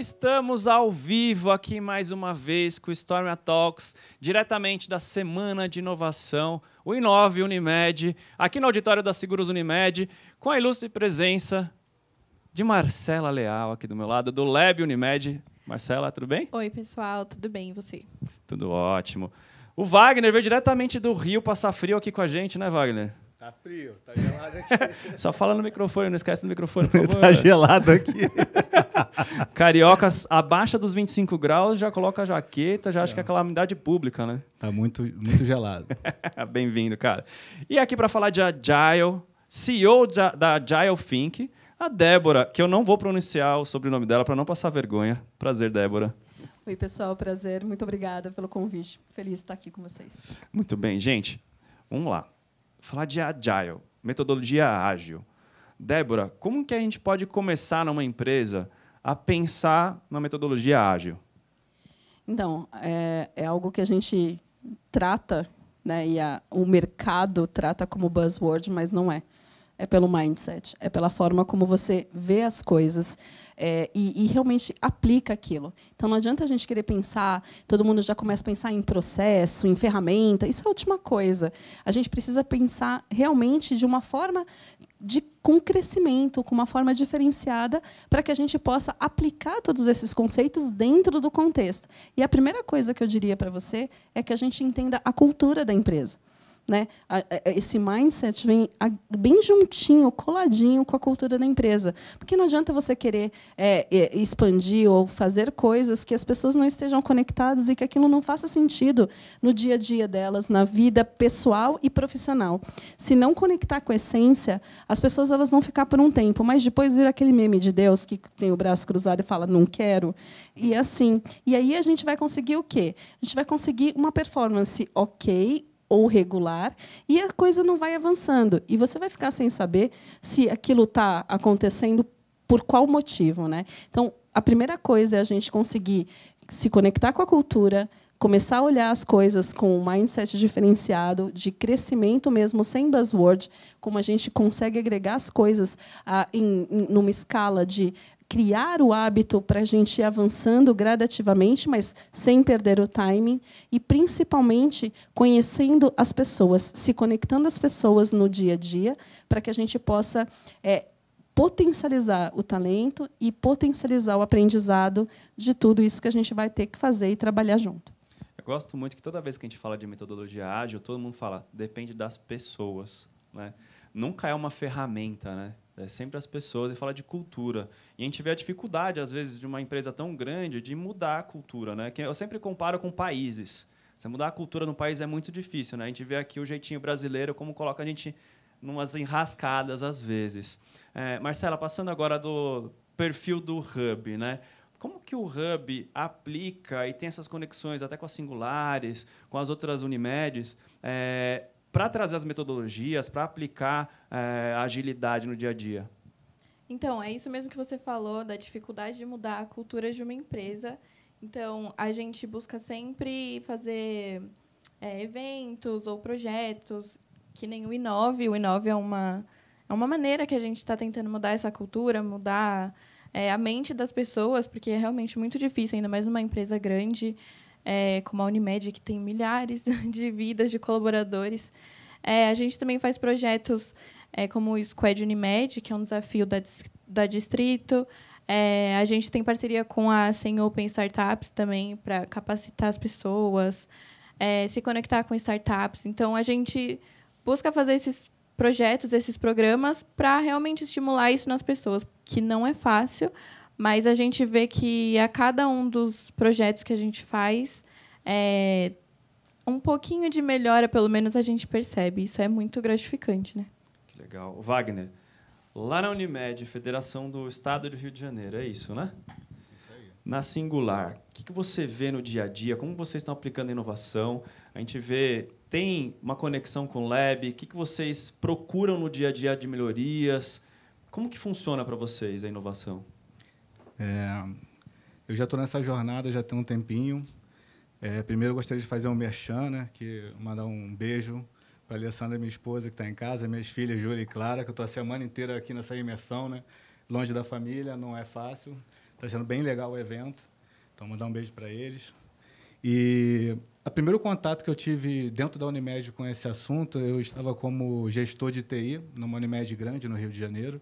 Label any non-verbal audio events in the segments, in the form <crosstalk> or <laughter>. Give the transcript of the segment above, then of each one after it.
Estamos ao vivo aqui mais uma vez com o Stormia Talks, diretamente da Semana de Inovação, o Inove Unimed, aqui no auditório da Seguros Unimed, com a ilustre presença de Marcela Leal aqui do meu lado, do Lab Unimed. Marcela, tudo bem? Oi, pessoal, tudo bem e você? Tudo ótimo. O Wagner veio diretamente do Rio passar frio aqui com a gente, né, Wagner? Tá frio, tá gelado aqui. <laughs> Só fala no microfone, não esquece do microfone, por <laughs> favor. tá gelado aqui. <laughs> Cariocas abaixo dos 25 graus, já coloca a jaqueta, já acha que é calamidade pública, né? Tá muito, muito gelado. Bem-vindo, cara. E aqui para falar de Agile, CEO da, da Agile Think, a Débora, que eu não vou pronunciar o sobrenome dela para não passar vergonha. Prazer, Débora. Oi, pessoal, prazer. Muito obrigada pelo convite. Feliz de estar aqui com vocês. Muito bem, gente. Vamos lá. Falar de Agile, metodologia ágil. Débora, como que a gente pode começar numa empresa a pensar na metodologia ágil? Então, é, é algo que a gente trata, né, e a, o mercado trata como buzzword, mas não é. É pelo mindset, é pela forma como você vê as coisas é, e, e, realmente aplica aquilo. Então não adianta a gente querer pensar, todo mundo já começa a pensar em processo, em ferramenta, isso é a última coisa. A gente precisa pensar realmente de uma forma de com crescimento, com uma forma diferenciada, para que a gente possa aplicar todos esses conceitos dentro do contexto. E a primeira coisa que eu diria para você é que a gente entenda a cultura da empresa. Né? Esse mindset vem bem juntinho, coladinho com a cultura da empresa. Porque não adianta você querer é, é, expandir ou fazer coisas que as pessoas não estejam conectadas e que aquilo não faça sentido no dia a dia delas, na vida pessoal e profissional. Se não conectar com a essência, as pessoas elas vão ficar por um tempo, mas depois vira aquele meme de Deus que tem o braço cruzado e fala, não quero. E assim. E aí a gente vai conseguir o quê? A gente vai conseguir uma performance ok, ou regular, e a coisa não vai avançando. E você vai ficar sem saber se aquilo está acontecendo por qual motivo. Né? Então, a primeira coisa é a gente conseguir se conectar com a cultura, começar a olhar as coisas com um mindset diferenciado, de crescimento mesmo, sem buzzword, como a gente consegue agregar as coisas em, em, numa escala de criar o hábito para a gente ir avançando gradativamente, mas sem perder o timing, e principalmente conhecendo as pessoas, se conectando às pessoas no dia a dia, para que a gente possa é, potencializar o talento e potencializar o aprendizado de tudo isso que a gente vai ter que fazer e trabalhar junto. Eu gosto muito que toda vez que a gente fala de metodologia ágil, todo mundo fala depende das pessoas, né? Nunca é uma ferramenta, né? É sempre as pessoas e fala de cultura. E a gente vê a dificuldade, às vezes, de uma empresa tão grande de mudar a cultura. Né? Eu sempre comparo com países. Você mudar a cultura no país é muito difícil. Né? A gente vê aqui o jeitinho brasileiro, como coloca a gente numas enrascadas às vezes. É, Marcela, passando agora do perfil do Hub, né? Como que o Hub aplica e tem essas conexões até com as singulares, com as outras Unimedes, é, para trazer as metodologias, para aplicar é, agilidade no dia a dia? Então, é isso mesmo que você falou, da dificuldade de mudar a cultura de uma empresa. Então, a gente busca sempre fazer é, eventos ou projetos, que nem o Inove. O Inove é uma, é uma maneira que a gente está tentando mudar essa cultura, mudar é, a mente das pessoas, porque é realmente muito difícil, ainda mais numa empresa grande, é, como a Unimed, que tem milhares <laughs> de vidas de colaboradores. É, a gente também faz projetos é, como o Squad Unimed, que é um desafio da, da Distrito. É, a gente tem parceria com a Sem Open Startups também para capacitar as pessoas, é, se conectar com startups. Então, a gente busca fazer esses projetos, esses programas, para realmente estimular isso nas pessoas, que não é fácil, mas a gente vê que a cada um dos projetos que a gente faz, é, um pouquinho de melhora, pelo menos, a gente percebe. Isso é muito gratificante. Né? Que legal. Wagner, lá na Unimed, Federação do Estado do Rio de Janeiro, é isso, né? Isso aí. Na Singular, o que você vê no dia a dia? Como vocês estão aplicando a inovação? A gente vê, tem uma conexão com o Lab? O que vocês procuram no dia a dia de melhorias? Como que funciona para vocês a inovação? É, eu já estou nessa jornada já tem um tempinho. É, primeiro, gostaria de fazer um merchan, né, que mandar um beijo para a Alessandra, minha esposa, que está em casa, minhas filhas, Júlia e Clara, que eu estou a semana inteira aqui nessa imersão, né, longe da família, não é fácil. Está sendo bem legal o evento. Então, mandar um beijo para eles. E o primeiro contato que eu tive dentro da Unimed com esse assunto, eu estava como gestor de TI numa Unimed grande no Rio de Janeiro.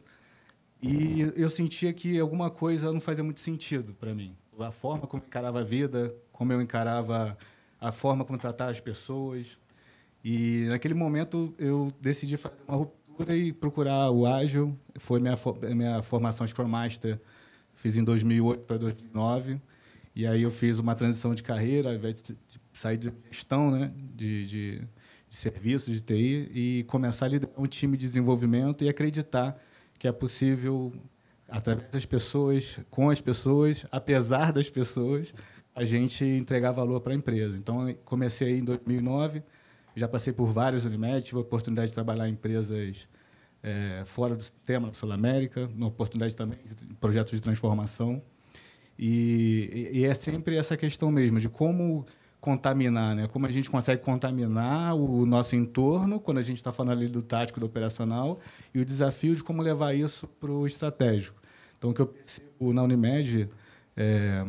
E eu sentia que alguma coisa não fazia muito sentido para mim. A forma como eu encarava a vida, como eu encarava a forma como tratar as pessoas. E naquele momento eu decidi fazer uma ruptura e procurar o ágil. Foi minha minha formação Scrum Master, fiz em 2008 para 2009. E aí eu fiz uma transição de carreira, ao invés de sair de gestão, né, de, de, de serviços de TI e começar a liderar um time de desenvolvimento e acreditar que é possível através das pessoas, com as pessoas, apesar das pessoas, a gente entregar valor para a empresa. Então, comecei em 2009, já passei por vários Unimed, tive a oportunidade de trabalhar em empresas é, fora do sistema, Sul América, uma oportunidade também de projetos de transformação. E, e, é sempre essa questão mesmo, de como contaminar, né? como a gente consegue contaminar o nosso entorno, quando a gente está falando ali do tático, do operacional, e o desafio de como levar isso para o estratégico. Então, o que eu percebo na Unimed é,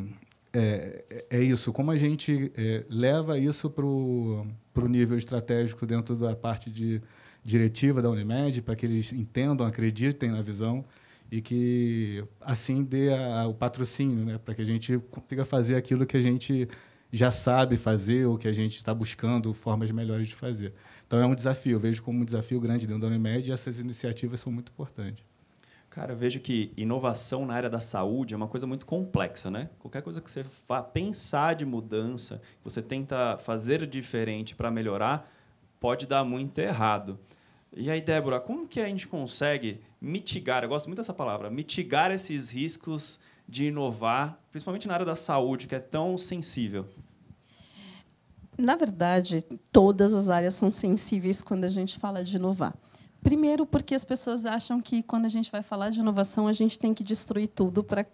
é, é isso, como a gente é, leva isso para o nível estratégico dentro da parte de diretiva da Unimed, para que eles entendam, acreditem na visão e que assim dê a, a, o patrocínio, né, para que a gente consiga fazer aquilo que a gente já sabe fazer ou que a gente está buscando formas melhores de fazer. Então é um desafio, eu vejo como um desafio grande dentro da Unimed e essas iniciativas são muito importantes. Cara, eu vejo que inovação na área da saúde é uma coisa muito complexa, né? Qualquer coisa que você pensar de mudança, você tenta fazer diferente para melhorar, pode dar muito errado. E aí, Débora, como que a gente consegue mitigar, eu gosto muito dessa palavra, mitigar esses riscos de inovar, principalmente na área da saúde, que é tão sensível? Na verdade, todas as áreas são sensíveis quando a gente fala de inovar. Primeiro, porque as pessoas acham que quando a gente vai falar de inovação, a gente tem que destruir tudo para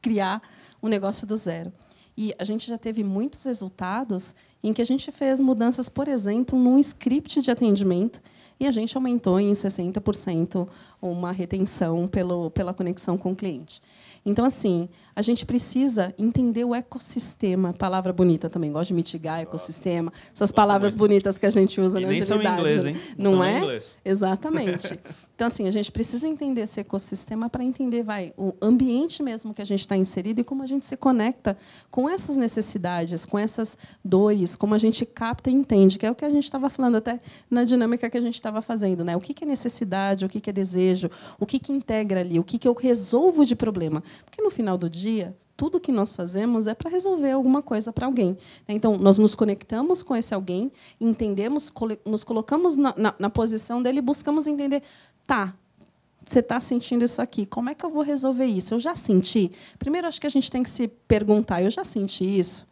criar um negócio do zero. E a gente já teve muitos resultados em que a gente fez mudanças, por exemplo, num script de atendimento e a gente aumentou em 60% uma retenção pelo, pela conexão com o cliente. Então, assim, a gente precisa entender o ecossistema, palavra bonita também, gosto de mitigar ecossistema, essas palavras bonitas que a gente usa e na nem agilidade. são em inglês, hein? Não, Não é? Inglês. Exatamente. <laughs> Então, assim, a gente precisa entender esse ecossistema para entender vai, o ambiente mesmo que a gente está inserido e como a gente se conecta com essas necessidades, com essas dores, como a gente capta e entende, que é o que a gente estava falando até na dinâmica que a gente estava fazendo. Né? O que é necessidade, o que é desejo, o que, que integra ali, o que, que eu resolvo de problema. Porque, no final do dia, tudo que nós fazemos é para resolver alguma coisa para alguém. Então, nós nos conectamos com esse alguém, entendemos, nos colocamos na, na, na posição dele buscamos entender tá, você está sentindo isso aqui, como é que eu vou resolver isso? Eu já senti? Primeiro, acho que a gente tem que se perguntar: eu já senti isso?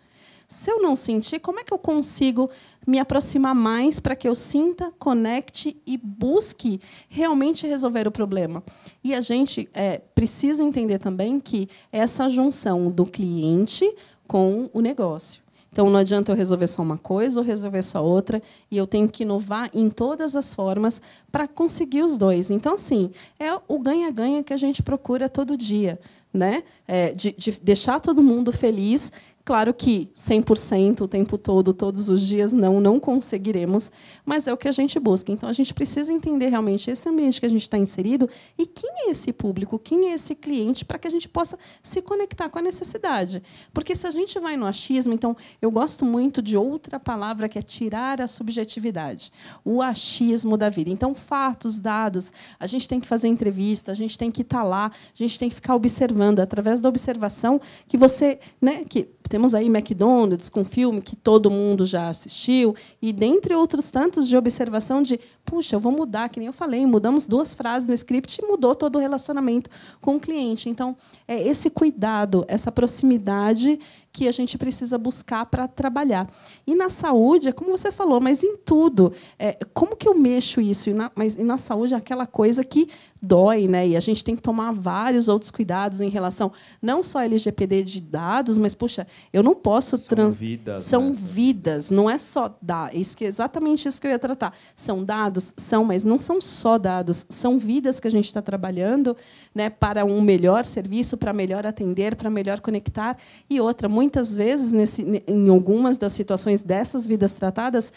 Se eu não sentir, como é que eu consigo me aproximar mais para que eu sinta, conecte e busque realmente resolver o problema? E a gente é, precisa entender também que essa junção do cliente com o negócio. Então, não adianta eu resolver só uma coisa ou resolver só outra, e eu tenho que inovar em todas as formas para conseguir os dois. Então, assim, é o ganha-ganha que a gente procura todo dia. Né? É, de, de deixar todo mundo feliz Claro que 100% o tempo todo, todos os dias, não, não conseguiremos, mas é o que a gente busca. Então, a gente precisa entender realmente esse ambiente que a gente está inserido e quem é esse público, quem é esse cliente, para que a gente possa se conectar com a necessidade. Porque se a gente vai no achismo, então, eu gosto muito de outra palavra que é tirar a subjetividade, o achismo da vida. Então, fatos, dados, a gente tem que fazer entrevista, a gente tem que estar tá lá, a gente tem que ficar observando, através da observação, que você. Né, que temos aí McDonald's com filme que todo mundo já assistiu, e dentre outros tantos de observação de, puxa, eu vou mudar, que nem eu falei, mudamos duas frases no script e mudou todo o relacionamento com o cliente. Então, é esse cuidado, essa proximidade que a gente precisa buscar para trabalhar. E na saúde, é como você falou, mas em tudo. É, como que eu mexo isso? E na, mas e na saúde é aquela coisa que dói, né? E a gente tem que tomar vários outros cuidados em relação não só LGPD de dados, mas puxa, eu não posso São trans... vidas. são né? vidas, não é só dar, isso que é exatamente isso que eu ia tratar. São dados, são, mas não são só dados, são vidas que a gente está trabalhando, né, para um melhor serviço, para melhor atender, para melhor conectar. E outra, muitas vezes nesse, em algumas das situações dessas vidas tratadas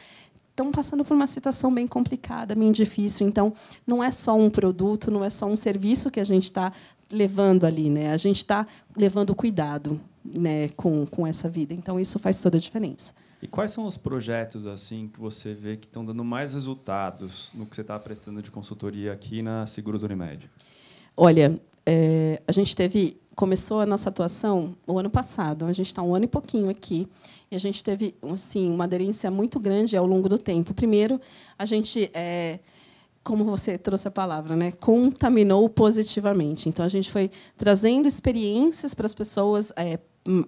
estão passando por uma situação bem complicada, bem difícil. Então, não é só um produto, não é só um serviço que a gente está levando ali, né? A gente está levando cuidado, né, com, com essa vida. Então, isso faz toda a diferença. E quais são os projetos assim que você vê que estão dando mais resultados no que você está prestando de consultoria aqui na Seguros Unimed? Olha, é, a gente teve começou a nossa atuação o ano passado. A gente está um ano e pouquinho aqui e a gente teve assim uma aderência muito grande ao longo do tempo. Primeiro, a gente é, como você trouxe a palavra, né, contaminou positivamente. Então a gente foi trazendo experiências para as pessoas é,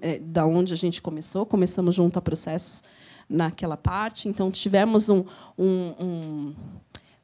é, da onde a gente começou. Começamos junto a processos naquela parte. Então tivemos um, um, um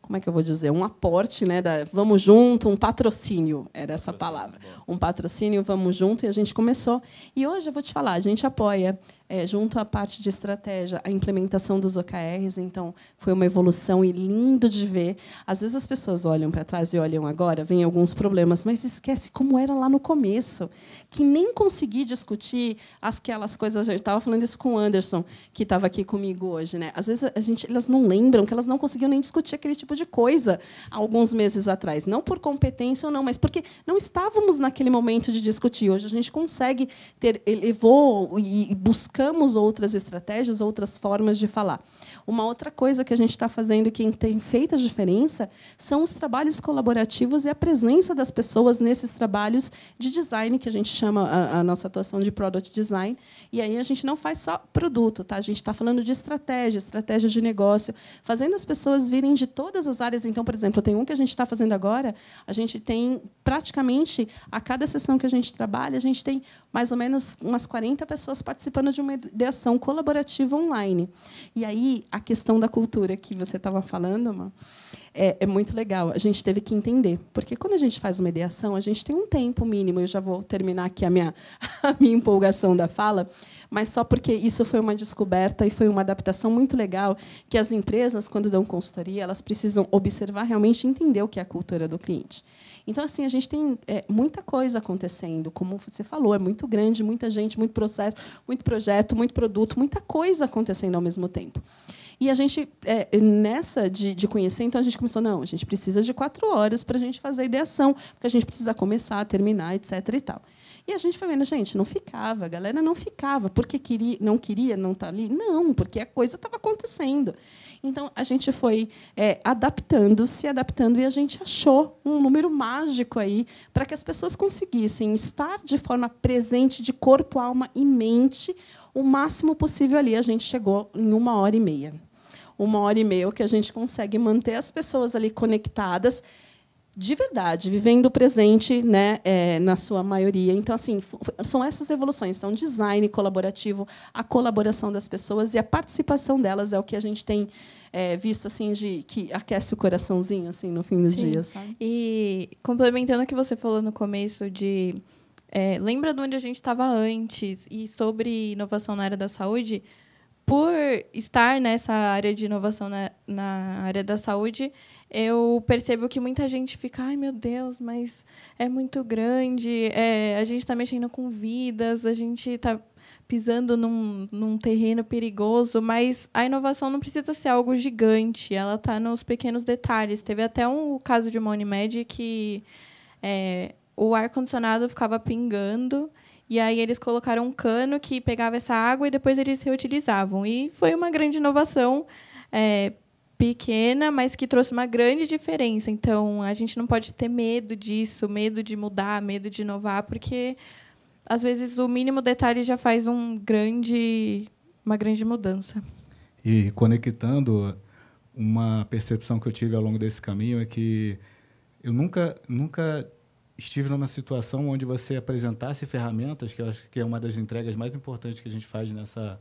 como é que eu vou dizer, um aporte, né, da, vamos junto, um patrocínio, era essa palavra, um patrocínio, vamos junto, e a gente começou. E hoje eu vou te falar, a gente apoia, é, junto à parte de estratégia, a implementação dos OKRs, então foi uma evolução e lindo de ver. Às vezes as pessoas olham para trás e olham agora, vem alguns problemas, mas esquece como era lá no começo, que nem consegui discutir aquelas coisas. Eu estava falando isso com o Anderson, que estava aqui comigo hoje, né? Às vezes a gente, elas não lembram que elas não conseguiam nem discutir aquele tipo de coisa alguns meses atrás, não por competência ou não, mas porque não estávamos naquele momento de discutir. Hoje a gente consegue ter elevou e buscamos outras estratégias, outras formas de falar. Uma outra coisa que a gente está fazendo e que tem feito a diferença são os trabalhos colaborativos e a presença das pessoas nesses trabalhos de design que a gente chama a, a nossa atuação de product design. E aí a gente não faz só produto, tá? A gente está falando de estratégia, estratégia de negócio, fazendo as pessoas virem de todas as áreas. Então, por exemplo, tem um que a gente está fazendo agora. A gente tem praticamente a cada sessão que a gente trabalha, a gente tem mais ou menos umas 40 pessoas participando de uma ideação colaborativa online. E aí a questão da cultura que você estava falando, Má, é, é, muito legal. A gente teve que entender, porque quando a gente faz uma ideação, a gente tem um tempo mínimo. Eu já vou terminar aqui a minha, <laughs> a minha empolgação da fala, mas só porque isso foi uma descoberta e foi uma adaptação muito legal que as empresas, quando dão consultoria, elas precisam observar realmente entender o que é a cultura do cliente. Então, assim, a gente tem é, muita coisa acontecendo, como você falou, é muito grande, muita gente, muito processo, muito projeto, muito produto, muita coisa acontecendo ao mesmo tempo. E a gente, é, nessa de, de, conhecer, então a gente começou, não, a gente precisa de quatro horas para a gente fazer a ideação, porque a gente precisa começar, terminar, etc. e tal. E a gente foi vendo, gente, não ficava, a galera não ficava. Porque queria, não queria não estar tá ali? Não, porque a coisa estava acontecendo. Então, a gente foi é, adaptando, se adaptando, e a gente achou um número mágico aí para que as pessoas conseguissem estar de forma presente, de corpo, alma e mente, o máximo possível ali. A gente chegou em uma hora e meia uma hora e meia, que a gente consegue manter as pessoas ali conectadas de verdade, vivendo o presente, né, é, na sua maioria. Então, assim, são essas evoluções. Então, design colaborativo, a colaboração das pessoas e a participação delas é o que a gente tem é, visto assim de que aquece o coraçãozinho assim no fim dos Sim. dias. Sabe? E complementando o que você falou no começo de é, lembra de onde a gente estava antes e sobre inovação na área da saúde por estar nessa área de inovação na, na área da saúde, eu percebo que muita gente fica, ai meu Deus, mas é muito grande, é, a gente está mexendo com vidas, a gente está pisando num, num terreno perigoso, mas a inovação não precisa ser algo gigante, ela está nos pequenos detalhes. Teve até um caso de uma Unimed que é, o ar-condicionado ficava pingando e aí eles colocaram um cano que pegava essa água e depois eles reutilizavam. E foi uma grande inovação é, pequena, mas que trouxe uma grande diferença. Então, a gente não pode ter medo disso, medo de mudar, medo de inovar, porque às vezes o mínimo detalhe já faz um grande, uma grande mudança. E conectando uma percepção que eu tive ao longo desse caminho é que eu nunca, nunca estive numa situação onde você apresentasse ferramentas, que eu acho que é uma das entregas mais importantes que a gente faz nessa,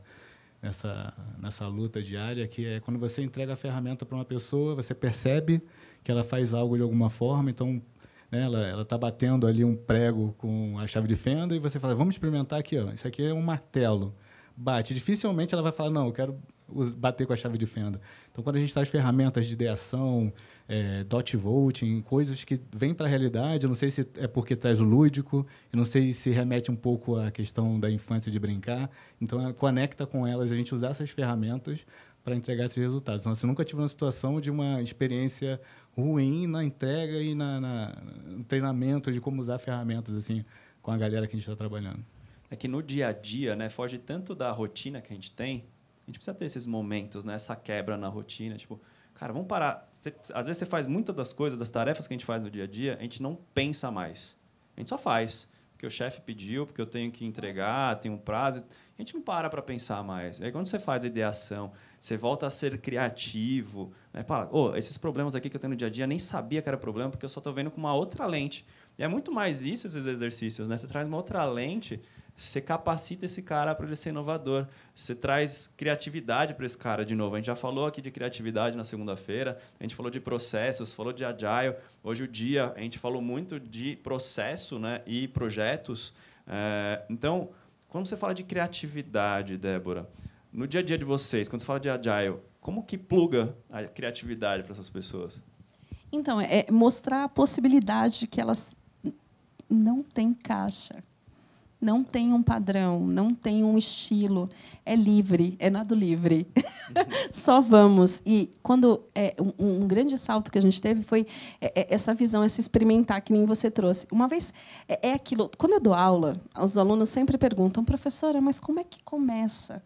nessa, nessa luta diária, que é quando você entrega a ferramenta para uma pessoa, você percebe que ela faz algo de alguma forma, então né, ela está batendo ali um prego com a chave de fenda e você fala, vamos experimentar aqui, ó, isso aqui é um martelo. Bate. Dificilmente ela vai falar, não, eu quero bater com a chave de fenda. Então, quando a gente traz ferramentas de ideação, é, dot voting, coisas que vêm para a realidade, eu não sei se é porque traz o lúdico, eu não sei se remete um pouco à questão da infância de brincar. Então, é, conecta com elas a gente usar essas ferramentas para entregar esses resultados. Então, você nunca tive uma situação de uma experiência ruim na entrega e na, na, no treinamento de como usar ferramentas assim com a galera que a gente está trabalhando. É que no dia a dia, né, foge tanto da rotina que a gente tem gente precisa ter esses momentos, né? essa quebra na rotina. Tipo, cara, vamos parar. Você, às vezes você faz muitas das coisas, das tarefas que a gente faz no dia a dia, a gente não pensa mais. A gente só faz. Porque o chefe pediu, porque eu tenho que entregar, tem um prazo. A gente não para para pensar mais. Aí quando você faz a ideação, você volta a ser criativo. Né? Fala, oh, esses problemas aqui que eu tenho no dia a dia, nem sabia que era problema, porque eu só estou vendo com uma outra lente. E é muito mais isso, esses exercícios. Né? Você traz uma outra lente você capacita esse cara para ele ser inovador. Você traz criatividade para esse cara de novo. A gente já falou aqui de criatividade na segunda-feira, a gente falou de processos, falou de agile. Hoje o dia a gente falou muito de processo né, e projetos. É, então, quando você fala de criatividade, Débora, no dia a dia de vocês, quando você fala de agile, como que pluga a criatividade para essas pessoas? Então, é mostrar a possibilidade de que elas não têm caixa não tem um padrão, não tem um estilo, é livre, é nada livre. <laughs> Só vamos. E quando é, um, um, grande salto que a gente teve foi é, é, essa visão, esse experimentar que nem você trouxe. Uma vez é, é aquilo. Quando eu dou aula, os alunos sempre perguntam, professora, mas como é que começa?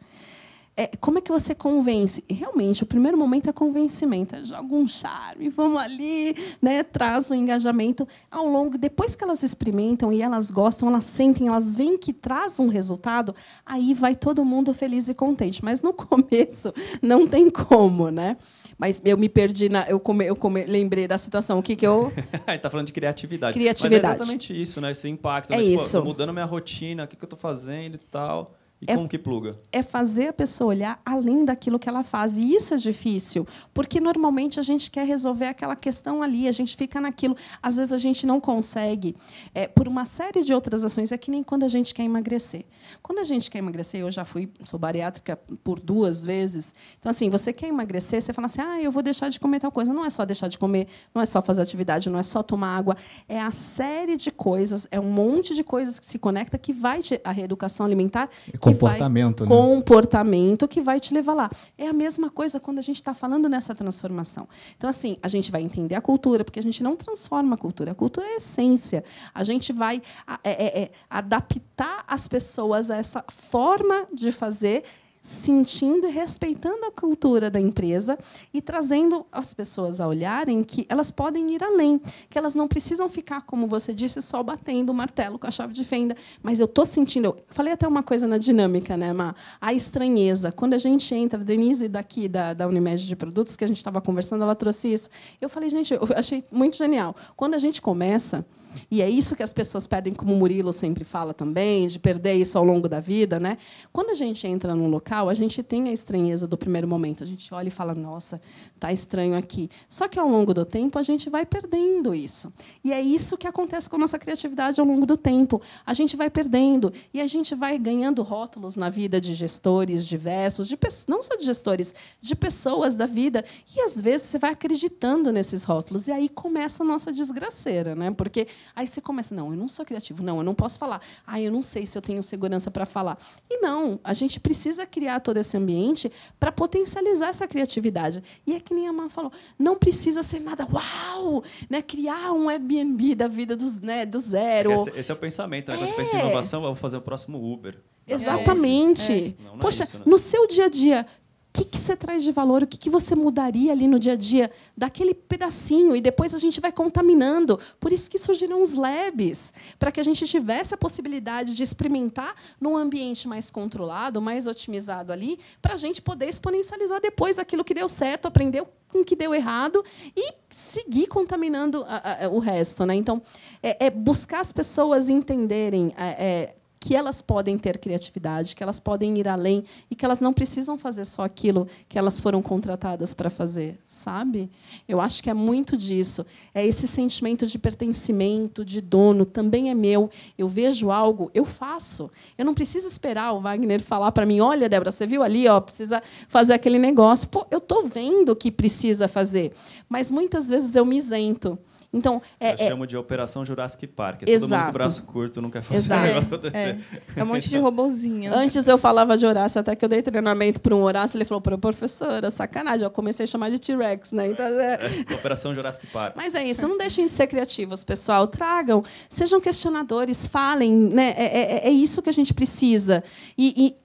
É, como é que você convence? realmente, o primeiro momento é convencimento. É joga um charme, vamos ali, né, traz o um engajamento. Ao longo, depois que elas experimentam e elas gostam, elas sentem, elas veem que traz um resultado, aí vai todo mundo feliz e contente. Mas no <laughs> começo não tem como, né? Mas eu me perdi na, eu come, eu come, lembrei da situação. O que que eu? <laughs> está falando de criatividade. Criatividade. Mas é exatamente isso, né? Esse impacto. É né? tipo, isso. mudando minha rotina, o que que eu estou fazendo e tal. E é, como que pluga? É fazer a pessoa olhar além daquilo que ela faz. E isso é difícil, porque normalmente a gente quer resolver aquela questão ali, a gente fica naquilo. Às vezes a gente não consegue. É, por uma série de outras ações, é que nem quando a gente quer emagrecer. Quando a gente quer emagrecer, eu já fui, sou bariátrica por duas vezes. Então, assim, você quer emagrecer, você fala assim, ah, eu vou deixar de comer tal coisa. Não é só deixar de comer, não é só fazer atividade, não é só tomar água. É a série de coisas, é um monte de coisas que se conecta que vai te, a reeducação alimentar. É comportamento, vai, né? Comportamento que vai te levar lá. É a mesma coisa quando a gente está falando nessa transformação. Então, assim, a gente vai entender a cultura, porque a gente não transforma a cultura. A cultura é a essência. A gente vai é, é, é, adaptar as pessoas a essa forma de fazer sentindo e respeitando a cultura da empresa e trazendo as pessoas a olharem que elas podem ir além, que elas não precisam ficar, como você disse, só batendo o martelo com a chave de fenda. Mas eu estou sentindo. Eu falei até uma coisa na dinâmica, né, Ma? A estranheza. Quando a gente entra, a Denise daqui da, da Unimed de Produtos, que a gente estava conversando, ela trouxe isso. Eu falei, gente, eu achei muito genial. Quando a gente começa e é isso que as pessoas perdem, como o Murilo sempre fala também, de perder isso ao longo da vida. Né? Quando a gente entra num local, a gente tem a estranheza do primeiro momento. A gente olha e fala, nossa, está estranho aqui. Só que, ao longo do tempo, a gente vai perdendo isso. E é isso que acontece com a nossa criatividade ao longo do tempo. A gente vai perdendo e a gente vai ganhando rótulos na vida de gestores diversos, de, não só de gestores, de pessoas da vida. E, às vezes, você vai acreditando nesses rótulos. E aí começa a nossa desgraceira, né? porque Aí você começa, não, eu não sou criativo, não, eu não posso falar. Ah, eu não sei se eu tenho segurança para falar. E não, a gente precisa criar todo esse ambiente para potencializar essa criatividade. E é que nem a Má falou, não precisa ser nada, uau, né? criar um Airbnb da vida dos, né, do zero. Esse, esse é o pensamento, né? Quando você pensa em é. inovação, eu vou fazer o próximo Uber. Exatamente. É. É. Não, não Poxa, é isso, né? no seu dia a dia, que, que você traz de valor, o que, que você mudaria ali no dia a dia daquele pedacinho, e depois a gente vai contaminando. Por isso que surgiram os labs, para que a gente tivesse a possibilidade de experimentar num ambiente mais controlado, mais otimizado ali, para a gente poder exponencializar depois aquilo que deu certo, aprender com o que deu errado e seguir contaminando a, a, o resto. Né? Então, é, é buscar as pessoas entenderem. É, é que elas podem ter criatividade, que elas podem ir além e que elas não precisam fazer só aquilo que elas foram contratadas para fazer, sabe? Eu acho que é muito disso. É esse sentimento de pertencimento, de dono, também é meu. Eu vejo algo, eu faço. Eu não preciso esperar o Wagner falar para mim: olha, Débora, você viu ali, ó, precisa fazer aquele negócio. Pô, eu estou vendo que precisa fazer. Mas muitas vezes eu me isento. Então, é, Eu é, chamo de Operação Jurassic Park. É todo mundo com o braço curto não quer fazer Exato. É, é, um monte de robozinho. Antes eu falava de Horácio, até que eu dei treinamento para um Horácio, ele falou, para professora, sacanagem. Eu comecei a chamar de T-Rex, né? Então, é... é Operação Jurassic Park. Mas é isso, não deixem de ser criativos, pessoal. Tragam, sejam questionadores, falem. Né? É, é, é isso que a gente precisa. E, e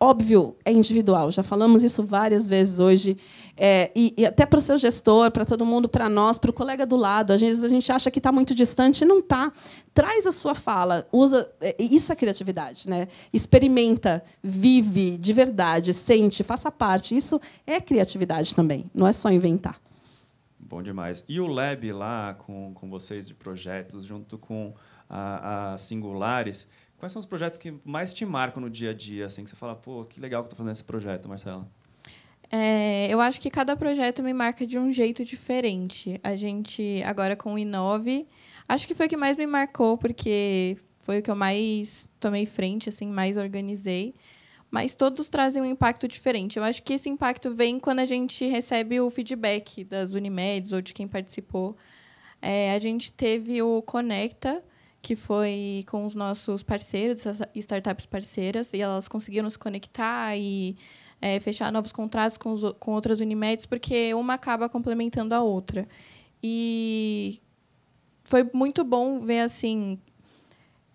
óbvio, é individual. Já falamos isso várias vezes hoje. É, e, e, até para o seu gestor, para todo mundo, para nós, para o colega do lado. Às vezes a gente acha que está muito distante e não está. Traz a sua fala, usa. É, isso é criatividade. Né? Experimenta, vive de verdade, sente, faça parte. Isso é criatividade também, não é só inventar. Bom demais. E o Lab lá com, com vocês de projetos, junto com a, a Singulares, Quais são os projetos que mais te marcam no dia a dia, assim, que você fala, pô, que legal que eu fazendo esse projeto, Marcela? É, eu acho que cada projeto me marca de um jeito diferente. A gente, agora com o Inove, acho que foi o que mais me marcou, porque foi o que eu mais tomei frente, assim, mais organizei. Mas todos trazem um impacto diferente. Eu acho que esse impacto vem quando a gente recebe o feedback das Unimeds ou de quem participou. É, a gente teve o Conecta, que foi com os nossos parceiros, startups parceiras, e elas conseguiram se conectar e é, fechar novos contratos com, os, com outras Unimedes, porque uma acaba complementando a outra. E foi muito bom ver assim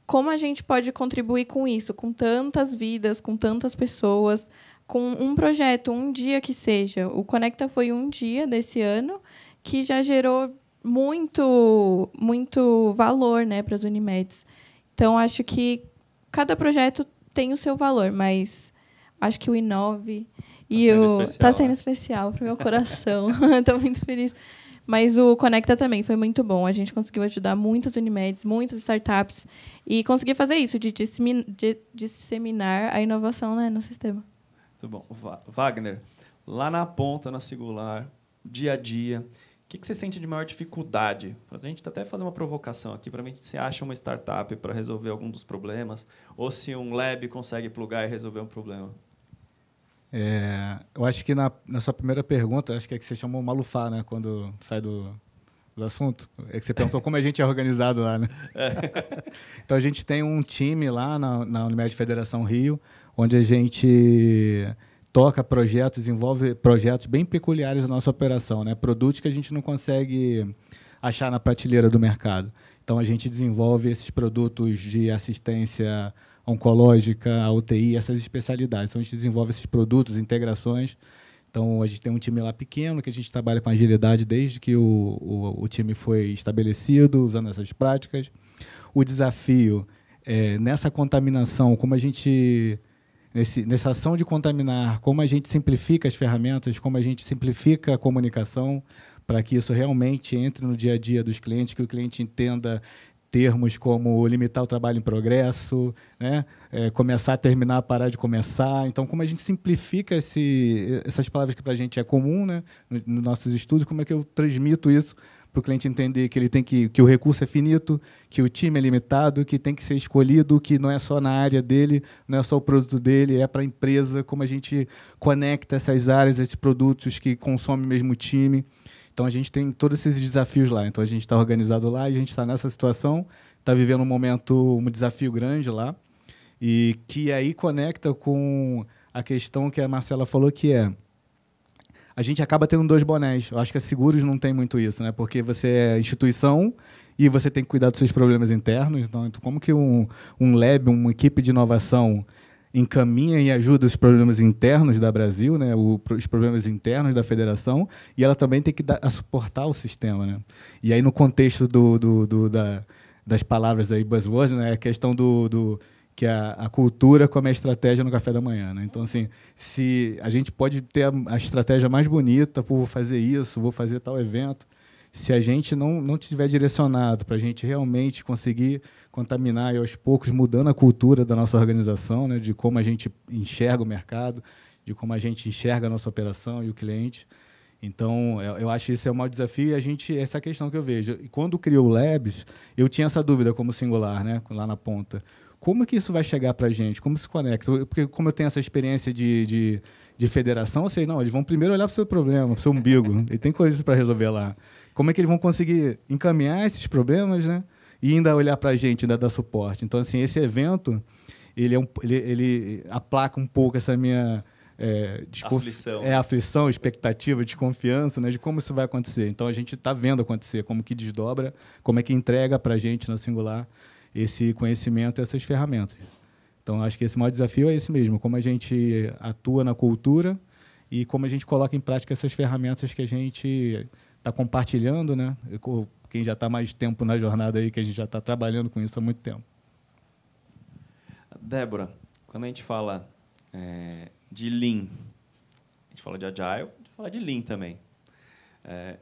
como a gente pode contribuir com isso, com tantas vidas, com tantas pessoas, com um projeto, um dia que seja. O Conecta foi um dia desse ano que já gerou muito, muito valor né, para as Unimedes. Então, acho que cada projeto tem o seu valor, mas acho que o Inove tá e o. Está sendo especial para o meu coração. <laughs> Estou muito feliz. Mas o Conecta também foi muito bom. A gente conseguiu ajudar muitas Unimedes, muitas startups e conseguir fazer isso, de, de disseminar a inovação né, no sistema. Muito bom. Wagner, lá na ponta, na singular, dia a dia, que, que você sente de maior dificuldade? A gente até fazer uma provocação aqui, para mim, você acha uma startup para resolver algum dos problemas, ou se um lab consegue plugar e resolver um problema? É, eu acho que na, na, sua primeira pergunta, acho que é que você chamou malufar, né? Quando sai do, do assunto. É que você perguntou como a gente é organizado lá, né? <laughs> Então a gente tem um time lá na, na Unimed Federação Rio, onde a gente toca projetos, desenvolve projetos bem peculiares da nossa operação, né? Produtos que a gente não consegue achar na prateleira do mercado. Então a gente desenvolve esses produtos de assistência oncológica, UTI, essas especialidades. Então a gente desenvolve esses produtos, integrações. Então a gente tem um time lá pequeno que a gente trabalha com agilidade desde que o, o, o time foi estabelecido, usando essas práticas. O desafio é, nessa contaminação, como a gente nesse, nessa ação de contaminar, como a gente simplifica as ferramentas, como a gente simplifica a comunicação para que isso realmente entre no dia a dia dos clientes, que o cliente entenda termos como limitar o trabalho em progresso, né? É, começar, terminar, parar de começar. Então, como a gente simplifica esse, essas palavras que para a gente é comum, né? nos nossos estudos, como é que eu transmito isso para o cliente entender que ele tem que, que o recurso é finito, que o time é limitado, que tem que ser escolhido, que não é só na área dele, não é só o produto dele, é para a empresa, como a gente conecta essas áreas, esses produtos que consomem o mesmo time. Então a gente tem todos esses desafios lá. Então a gente está organizado lá, a gente está nessa situação, está vivendo um momento, um desafio grande lá, e que aí conecta com a questão que a Marcela falou, que é a gente acaba tendo dois bonés. Eu acho que a seguros não tem muito isso, né? Porque você é instituição e você tem que cuidar dos seus problemas internos. Então, como que um, um lab, uma equipe de inovação encaminha e ajuda os problemas internos da Brasil, né, o, os problemas internos da federação, e ela também tem que dar, suportar o sistema. Né? E aí, no contexto do, do, do da, das palavras aí, buzzwords, né, a questão do, do que a, a, cultura como a estratégia no café da manhã. Né? Então, assim, se a gente pode ter a, estratégia mais bonita, por vou fazer isso, vou fazer tal evento, se a gente não, não tiver direcionado para a gente realmente conseguir contaminar e aos poucos mudando a cultura da nossa organização, né, de como a gente enxerga o mercado, de como a gente enxerga a nossa operação e o cliente. Então, eu, acho que esse é o maior desafio e a gente, essa é a questão que eu vejo. E quando criou o Labs, eu tinha essa dúvida como singular, né, lá na ponta. Como que isso vai chegar para a gente? Como se conecta? Porque como eu tenho essa experiência de, de, de federação, eu sei, não, eles vão primeiro olhar para o seu problema, para o seu umbigo. e <laughs> tem coisas para resolver lá. Como é que eles vão conseguir encaminhar esses problemas, né? E ainda olhar para a gente, ainda dar suporte. Então, assim, esse evento, ele, é um, ele, ele aplaca um pouco essa minha... É, aflição. é aflição, expectativa, desconfiança, né, de como isso vai acontecer. Então a gente está vendo acontecer, como que desdobra, como é que entrega para a gente no singular esse conhecimento, essas ferramentas. Então acho que esse maior desafio é esse mesmo, como a gente atua na cultura e como a gente coloca em prática essas ferramentas que a gente está compartilhando, né? Quem já está mais tempo na jornada aí, que a gente já está trabalhando com isso há muito tempo. Débora, quando a gente fala é, de Lean, a gente fala de Agile, a gente fala de Lean também. É,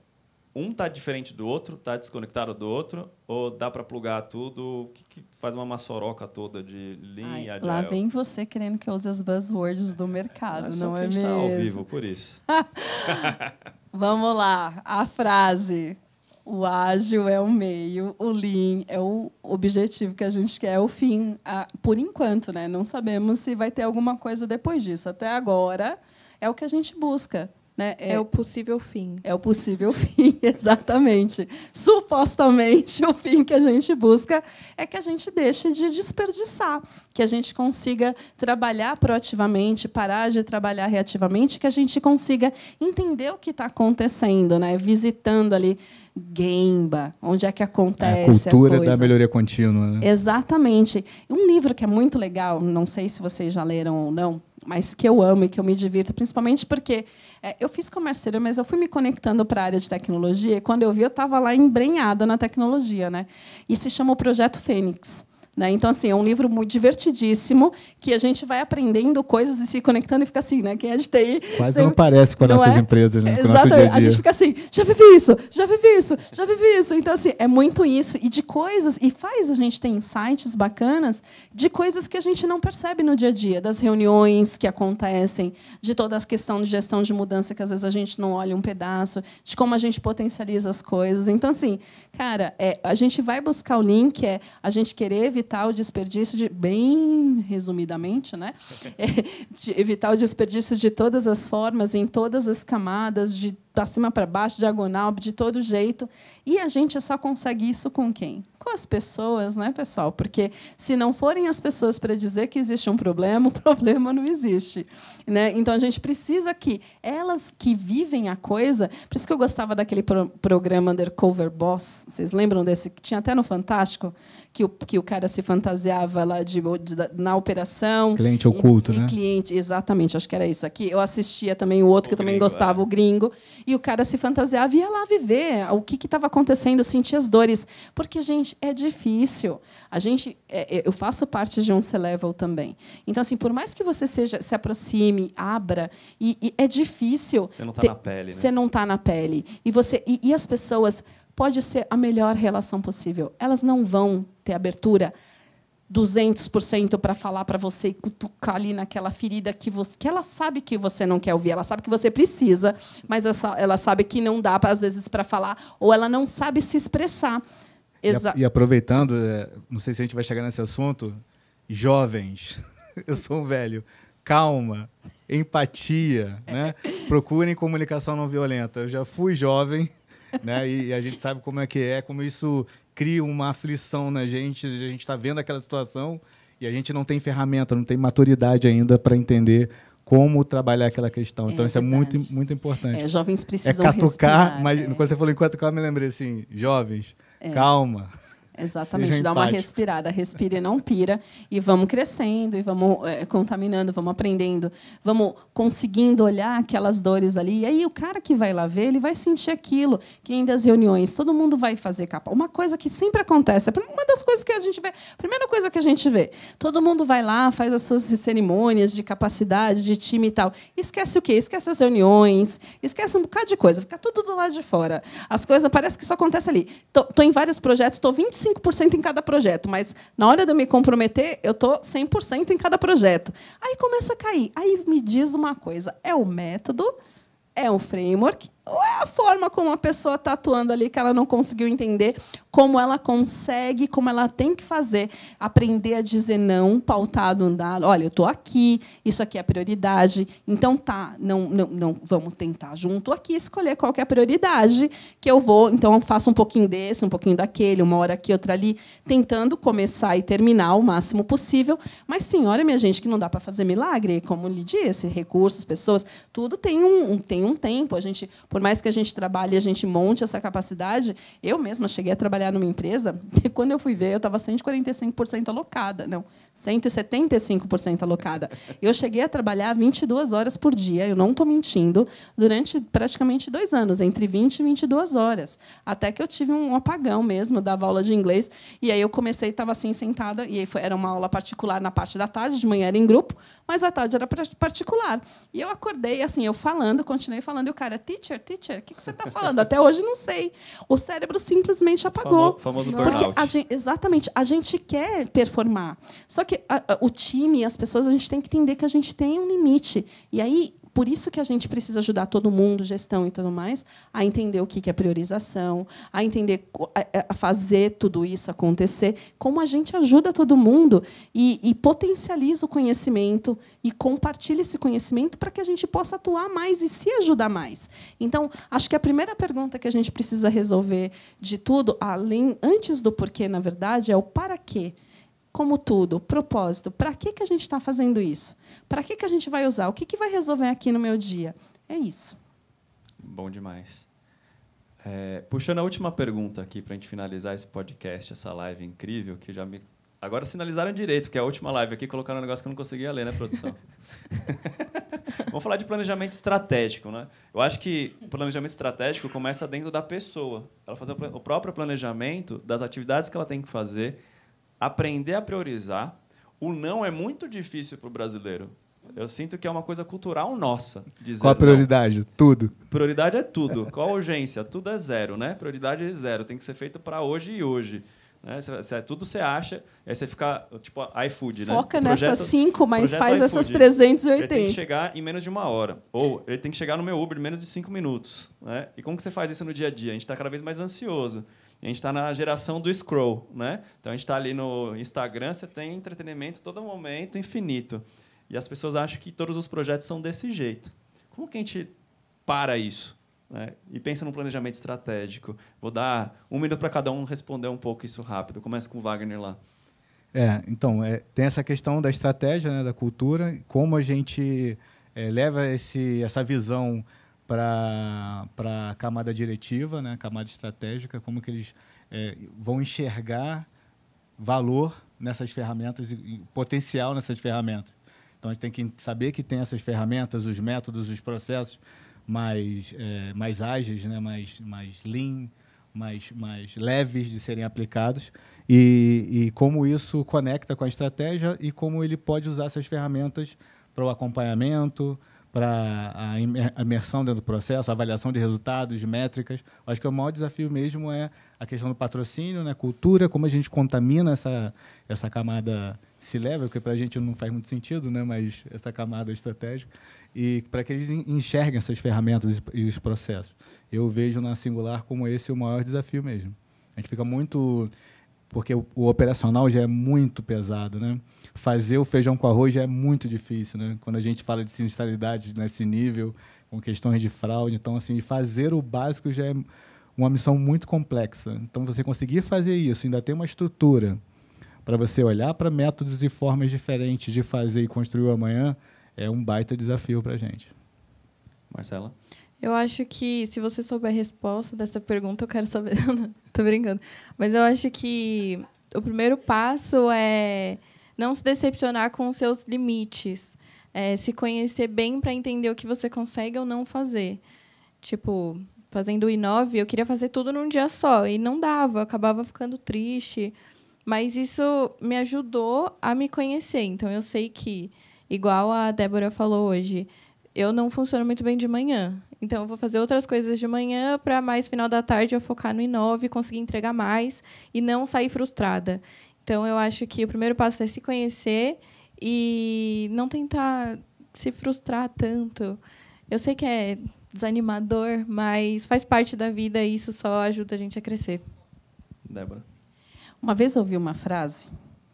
um está diferente do outro, está desconectado do outro, ou dá para plugar tudo? O que, que, faz uma maçoroca toda de Lean Ai, e Agile? Lá vem você querendo que eu use as buzzwords do mercado, não, não é mesmo? A gente está ao vivo, por isso. <laughs> Vamos lá, a frase. O ágil é o meio, o lean é o objetivo que a gente quer, é o fim, a, por enquanto, né? Não sabemos se vai ter alguma coisa depois disso. Até agora é o que a gente busca. Né? É, é, o possível fim. É o possível <laughs> fim, exatamente. Supostamente, o fim que a gente busca é que a gente deixe de desperdiçar, que a gente consiga trabalhar proativamente, parar de trabalhar reativamente, que a gente consiga entender o que está acontecendo, né? visitando ali Gemba, onde é que acontece é a cultura a da melhoria contínua. Né? Exatamente. Um livro que é muito legal, não sei se vocês já leram ou não, mas que eu amo e que eu me divirto, principalmente porque é, eu fiz comércio mas eu fui me conectando para a área de tecnologia e quando eu vi, eu estava lá embrenhada na tecnologia. Né? E se chama o Projeto Fênix. Né? Então, assim, é um livro muito divertidíssimo que a gente vai aprendendo coisas e se conectando e fica assim, né? Quem é de TI... Quase sempre... não parece com as nossas é? empresas, né? Com Exatamente. Dia -a, -dia. a gente fica assim, já vivi isso, já vivi isso, já vivi isso. Então, assim, é muito isso. E de coisas... E faz a gente ter insights bacanas de coisas que a gente não percebe no dia a dia, das reuniões que acontecem, de toda a questão de gestão de mudança que às vezes a gente não olha um pedaço, de como a gente potencializa as coisas. Então, assim, cara, é, a gente vai buscar o link, é a gente querer evitar evitar o desperdício de, bem resumidamente, né? <laughs> É, de evitar o desperdício de todas as formas, em todas as camadas, de para cima para baixo, diagonal, de todo jeito. E a gente só consegue isso com quem? Com as pessoas, né, pessoal? Porque se não forem as pessoas para dizer que existe um problema, <laughs> o problema não existe. Né? Então a gente precisa que elas que vivem a coisa. Por isso que eu gostava daquele pro programa Undercover Boss. Vocês lembram desse? Que tinha até no Fantástico, que o, que o cara se fantasiava lá de, de na operação. Cliente oculto, e, né? E cliente, exatamente, acho que era isso aqui. Eu assistia também o outro o que eu também gostava, é. o gringo e o cara se fantasiava e ia lá viver o que estava acontecendo, sentir as dores. Porque, gente, é difícil. A gente, é, é eu faço parte de um C-Level também. Então, assim, por mais que você seja, se aproxime, abra, e, e é difícil. Você não está na pele. Né? Você não está na pele. E, você, e, e as pessoas pode ser a melhor relação possível. Elas não vão ter abertura 200% para falar para você e cutucar ali naquela ferida que, você, que ela sabe que você não quer ouvir, ela sabe que você precisa, mas essa, ela sabe que não dá, às vezes, para falar, ou ela não sabe se expressar. Exa e, e aproveitando, é, não sei se a gente vai chegar nesse assunto, jovens, <laughs> eu sou um velho, calma, empatia, né? <laughs> procurem comunicação não violenta. Eu já fui jovem, né? E, e a gente sabe como é que é, como isso cria uma aflição na gente, a gente está vendo aquela situação e a gente não tem ferramenta, não tem maturidade ainda para entender como trabalhar aquela questão. Então, é isso verdade. é muito, muito importante. É, jovens precisam É catucar, mas é. quando você falou enquanto calma, eu me lembrei assim, jovens, é. calma. Exatamente, Seja dá uma respirada, respira e não pira, e vamos crescendo, e vamos eh, contaminando, vamos aprendendo, vamos conseguindo olhar aquelas dores ali. E aí o cara que vai lá ver, ele vai sentir aquilo, que ainda as reuniões, todo mundo vai fazer capa. Uma coisa que sempre acontece, é uma das coisas que a gente vê, a primeira coisa que a gente vê, todo mundo vai lá, faz as suas cerimônias de capacidade, de time e tal. Esquece o quê? Esquece as reuniões, esquece um bocado de coisa, fica tudo do lado de fora. As coisas, parece que isso acontece ali. Estou em vários projetos, estou 25% em cada projeto, mas na hora de eu me comprometer, eu estou 100% em cada projeto. Aí começa a cair. Aí me diz uma coisa: é o método, é o framework, ou é a forma como a pessoa está atuando ali que ela não conseguiu entender, como ela consegue, como ela tem que fazer, aprender a dizer não, pautado dado. Olha, eu estou aqui, isso aqui é prioridade, então tá, não, não, não vamos tentar junto aqui escolher qual é a prioridade que eu vou. Então eu faço um pouquinho desse, um pouquinho daquele, uma hora aqui, outra ali, tentando começar e terminar o máximo possível. Mas sim, olha, minha gente, que não dá para fazer milagre, como lhe disse, recursos, pessoas, tudo tem um- tem um tempo. A gente, por mais que a gente trabalhe, e a gente monte essa capacidade. Eu mesma cheguei a trabalhar numa empresa <laughs> e quando eu fui ver, eu estava 145% alocada, não, 175% alocada. Eu cheguei a trabalhar 22 horas por dia, eu não estou mentindo, durante praticamente dois anos, entre 20 e 22 horas, até que eu tive um apagão mesmo, dava aula de inglês e aí eu comecei, estava assim sentada e foi, era uma aula particular na parte da tarde, de manhã era em grupo, mas à tarde era particular. E eu acordei assim, eu falando, continuei falando, e o cara, teacher, teacher, o que, que você está falando? Até hoje não sei. O cérebro simplesmente apagou. Famo- famoso Porque burnout. A gente, exatamente, a gente quer performar. Só que a- a- o time, as pessoas, a gente tem que entender que a gente tem um limite. E aí, por isso que a gente precisa ajudar todo mundo, gestão e tudo mais, a entender o que é priorização, a entender, a fazer tudo isso acontecer, como a gente ajuda todo mundo e, e potencializa o conhecimento e compartilha esse conhecimento para que a gente possa atuar mais e se ajudar mais. Então, acho que a primeira pergunta que a gente precisa resolver de tudo, além antes do porquê, na verdade, é o para quê. Como tudo, propósito. Para que, que a gente está fazendo isso? Para que, que a gente vai usar? O que, que vai resolver aqui no meu dia? É isso. Bom demais. É, puxando a última pergunta aqui para a gente finalizar esse podcast, essa live incrível, que já me. Agora sinalizaram direito, porque é a última live aqui colocaram um negócio que eu não conseguia ler, né, produção? <laughs> Vamos falar de planejamento estratégico, né? Eu acho que o planejamento estratégico começa dentro da pessoa. Ela fazer o próprio planejamento das atividades que ela tem que fazer, aprender a priorizar. O não é muito difícil para o brasileiro. Eu sinto que é uma coisa cultural nossa. Dizer Qual a não. prioridade? Tudo. Prioridade é tudo. <laughs> Qual a urgência? Tudo é zero, né? Prioridade é zero. Tem que ser feito para hoje e hoje. Né? Cê- cê- tudo você acha, aí você fica, tipo, iFood, né? Foca O nessas projeto- cinco, mas projeto faz essas iFood. Ele tem que 380. chegar em menos de uma hora. Ou ele tem que chegar no meu Uber em menos de cinco minutos. Né? E como que você faz isso no dia a dia? A gente está cada vez mais ansioso. A gente está na geração do scroll. Né? Então a gente está ali no Instagram, você tem entretenimento todo momento, infinito. E as pessoas acham que todos os projetos são desse jeito. Como que a gente para isso? né? E pensa num planejamento estratégico. Vou dar um minuto para cada um responder um pouco isso rápido. Começa com o Wagner lá. É, então, é, tem essa questão da estratégia, né, da cultura, como a gente é, leva esse, essa visão para a camada diretiva, né, camada estratégica, como que eles é, vão enxergar valor nessas ferramentas e potencial nessas ferramentas. Então, a gente tem que saber que tem essas ferramentas, os métodos, os processos mais, é, mais ágeis, né, mais, mais lean, mais, mais leves de serem aplicados e, e como isso conecta com a estratégia e como ele pode usar essas ferramentas para o acompanhamento, para a imer- a imersão dentro do processo, avaliação de resultados, de métricas. Acho que o maior desafio mesmo é a questão do patrocínio, né, cultura, como a gente contamina essa, essa camada se leva, porque para a gente não faz muito sentido, né, mas essa camada estratégica, e para que eles en- enxerguem essas ferramentas e os processos. Eu vejo na Singular como esse o maior desafio mesmo. A gente fica muito porque o, o operacional já é muito pesado, né? Fazer o feijão com arroz já é muito difícil, né? Quando a gente fala de sinistralidade nesse nível, com questões de fraude, então assim, fazer o básico já é uma missão muito complexa. Então você conseguir fazer isso, ainda tem uma estrutura para você olhar para métodos e formas diferentes de fazer e construir o amanhã, é um baita desafio para a gente. Marcela? Eu acho que, se você souber a resposta dessa pergunta, eu quero saber. <laughs> Tô brincando. Mas eu acho que o primeiro passo é não se decepcionar com os seus limites. É se conhecer bem para entender o que você consegue ou não fazer. Tipo, fazendo o Inove, eu queria fazer tudo num dia só. E não dava, eu acabava ficando triste. Mas isso me ajudou a me conhecer. Então, eu sei que, igual a Débora falou hoje, eu não funciono muito bem de manhã. Então, eu vou fazer outras coisas de manhã para mais final da tarde eu focar no Inove, conseguir entregar mais e não sair frustrada. Então, eu acho que o primeiro passo é se conhecer e não tentar se frustrar tanto. Eu sei que é desanimador, mas faz parte da vida e isso só ajuda a gente a crescer. Débora. Uma vez ouvi uma frase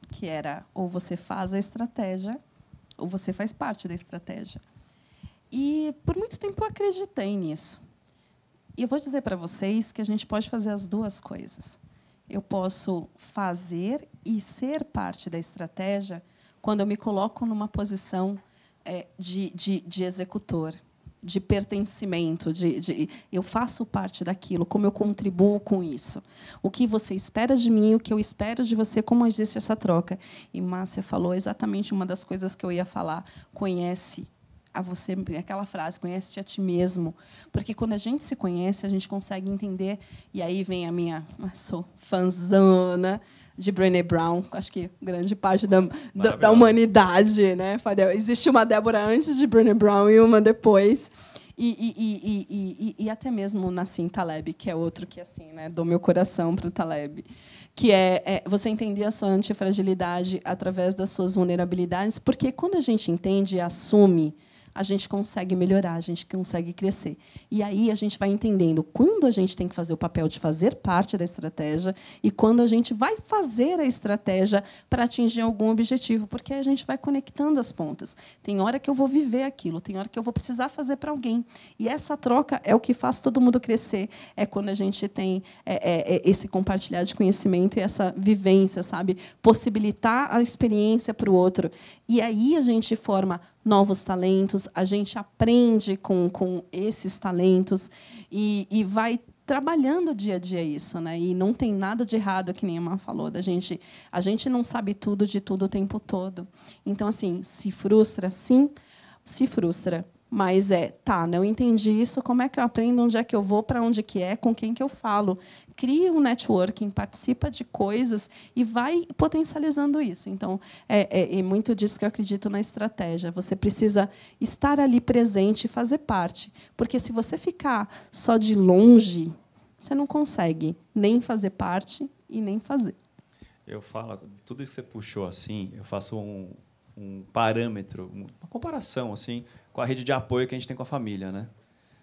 que era ou você faz a estratégia ou você faz parte da estratégia. E por muito tempo eu acreditei nisso. E eu vou dizer para vocês que a gente pode fazer as duas coisas. Eu posso fazer e ser parte da estratégia quando eu me coloco numa posição é, de, de, de executor de pertencimento, de, de, eu faço parte daquilo, como eu contribuo com isso. O que você espera de mim, o que eu espero de você, como existe essa troca. E Márcia falou exatamente uma das coisas que eu ia falar. Conhece a você, aquela frase, conhece-te a ti mesmo. Porque quando a gente se conhece, a gente consegue entender. E aí vem a minha. <laughs> Sou fanzona de Brené Brown, acho que grande parte da, da, da, humanidade, né? Existe uma Débora antes de Brené Brown e uma depois. E, e, e, e, até mesmo Nassim Taleb, que é outro que assim, né, dou meu coração para o Taleb, que é, é, você entender a sua antifragilidade através das suas vulnerabilidades, porque quando a gente entende e assume a gente consegue melhorar, a gente consegue crescer. E aí a gente vai entendendo quando a gente tem que fazer o papel de fazer parte da estratégia e quando a gente vai fazer a estratégia para atingir algum objetivo, porque a gente vai conectando as pontas. Tem hora que eu vou viver aquilo, tem hora que eu vou precisar fazer para alguém. E essa troca é o que faz todo mundo crescer. É quando a gente tem é, é, é esse compartilhar de conhecimento e essa vivência, sabe? Possibilitar a experiência para o outro. E aí a gente forma novos talentos, a gente aprende com, com esses talentos e, e vai trabalhando dia a dia isso, né? E não tem nada de errado, que nem a falou, da gente. A gente não sabe tudo de tudo o tempo todo. Então, assim, se frustra, sim, se frustra. Mas é, tá, não entendi isso, como é que eu aprendo, onde é que eu vou, para onde que é, com quem que eu falo. Cria um networking, participa de coisas e vai potencializando isso. Então, é, é, é muito disso que eu acredito na estratégia. Você precisa estar ali presente e fazer parte. Porque se você ficar só de longe, você não consegue nem fazer parte e nem fazer. Eu falo, tudo isso que você puxou assim, eu faço um, um parâmetro, uma comparação assim com a rede de apoio que a gente tem com a família, né?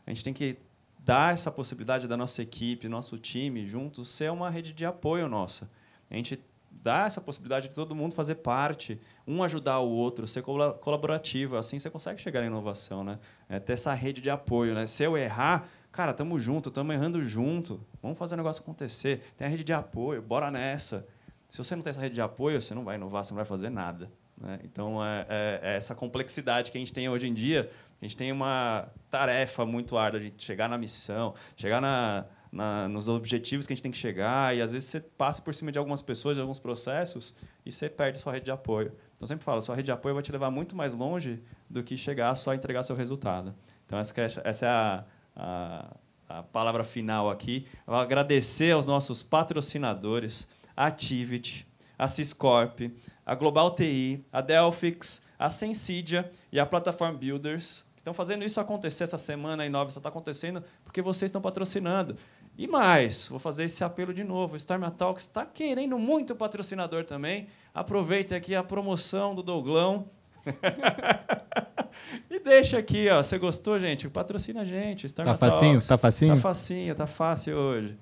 A gente tem que dar essa possibilidade da nossa equipe, nosso time juntos ser uma rede de apoio nossa. A gente dá essa possibilidade de todo mundo fazer parte, um ajudar o outro, ser colaborativo, assim você consegue chegar à inovação, né? É ter essa rede de apoio, né? Se eu errar, cara, tamo junto, tamo errando junto, vamos fazer o negócio acontecer. Tem a rede de apoio, bora nessa. Se você não tem essa rede de apoio, você não vai inovar, você não vai fazer nada. Né? Então, é, é, é, essa complexidade que a gente tem hoje em dia. A gente tem uma tarefa muito árdua de chegar na missão, chegar na, na, nos objetivos que a gente tem que chegar, e às vezes você passa por cima de algumas pessoas, de alguns processos, e você perde sua rede de apoio. Então, eu sempre falo, sua rede de apoio vai te levar muito mais longe do que chegar só a entregar seu resultado. Então, essa, é, essa é a, a, a palavra final aqui. Eu vou agradecer aos nossos patrocinadores, Activity, a Ciscorp, a Global TI, a Delphix, a Sensidia e a Platform Builders, que estão fazendo isso acontecer essa semana a Inova só está acontecendo porque vocês estão patrocinando. E mais, vou fazer esse apelo de novo. O Storm Talks está querendo muito patrocinador também. Aproveite aqui a promoção do Douglão. <laughs> e deixa aqui, ó. Você gostou, gente? Patrocina a gente. Storm tá facinho? Talks. Tá facinho? Tá facinho, tá fácil hoje.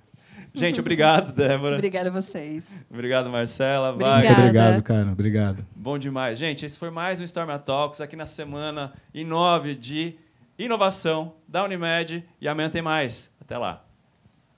Gente, obrigado, Débora. Obrigada a vocês. Obrigado, Marcela. Vai. Muito obrigado, cara. Obrigado. Bom demais. Gente, esse foi mais um Storm Talks aqui na semana 9 de inovação da Unimed. E amanhã tem mais. Até lá.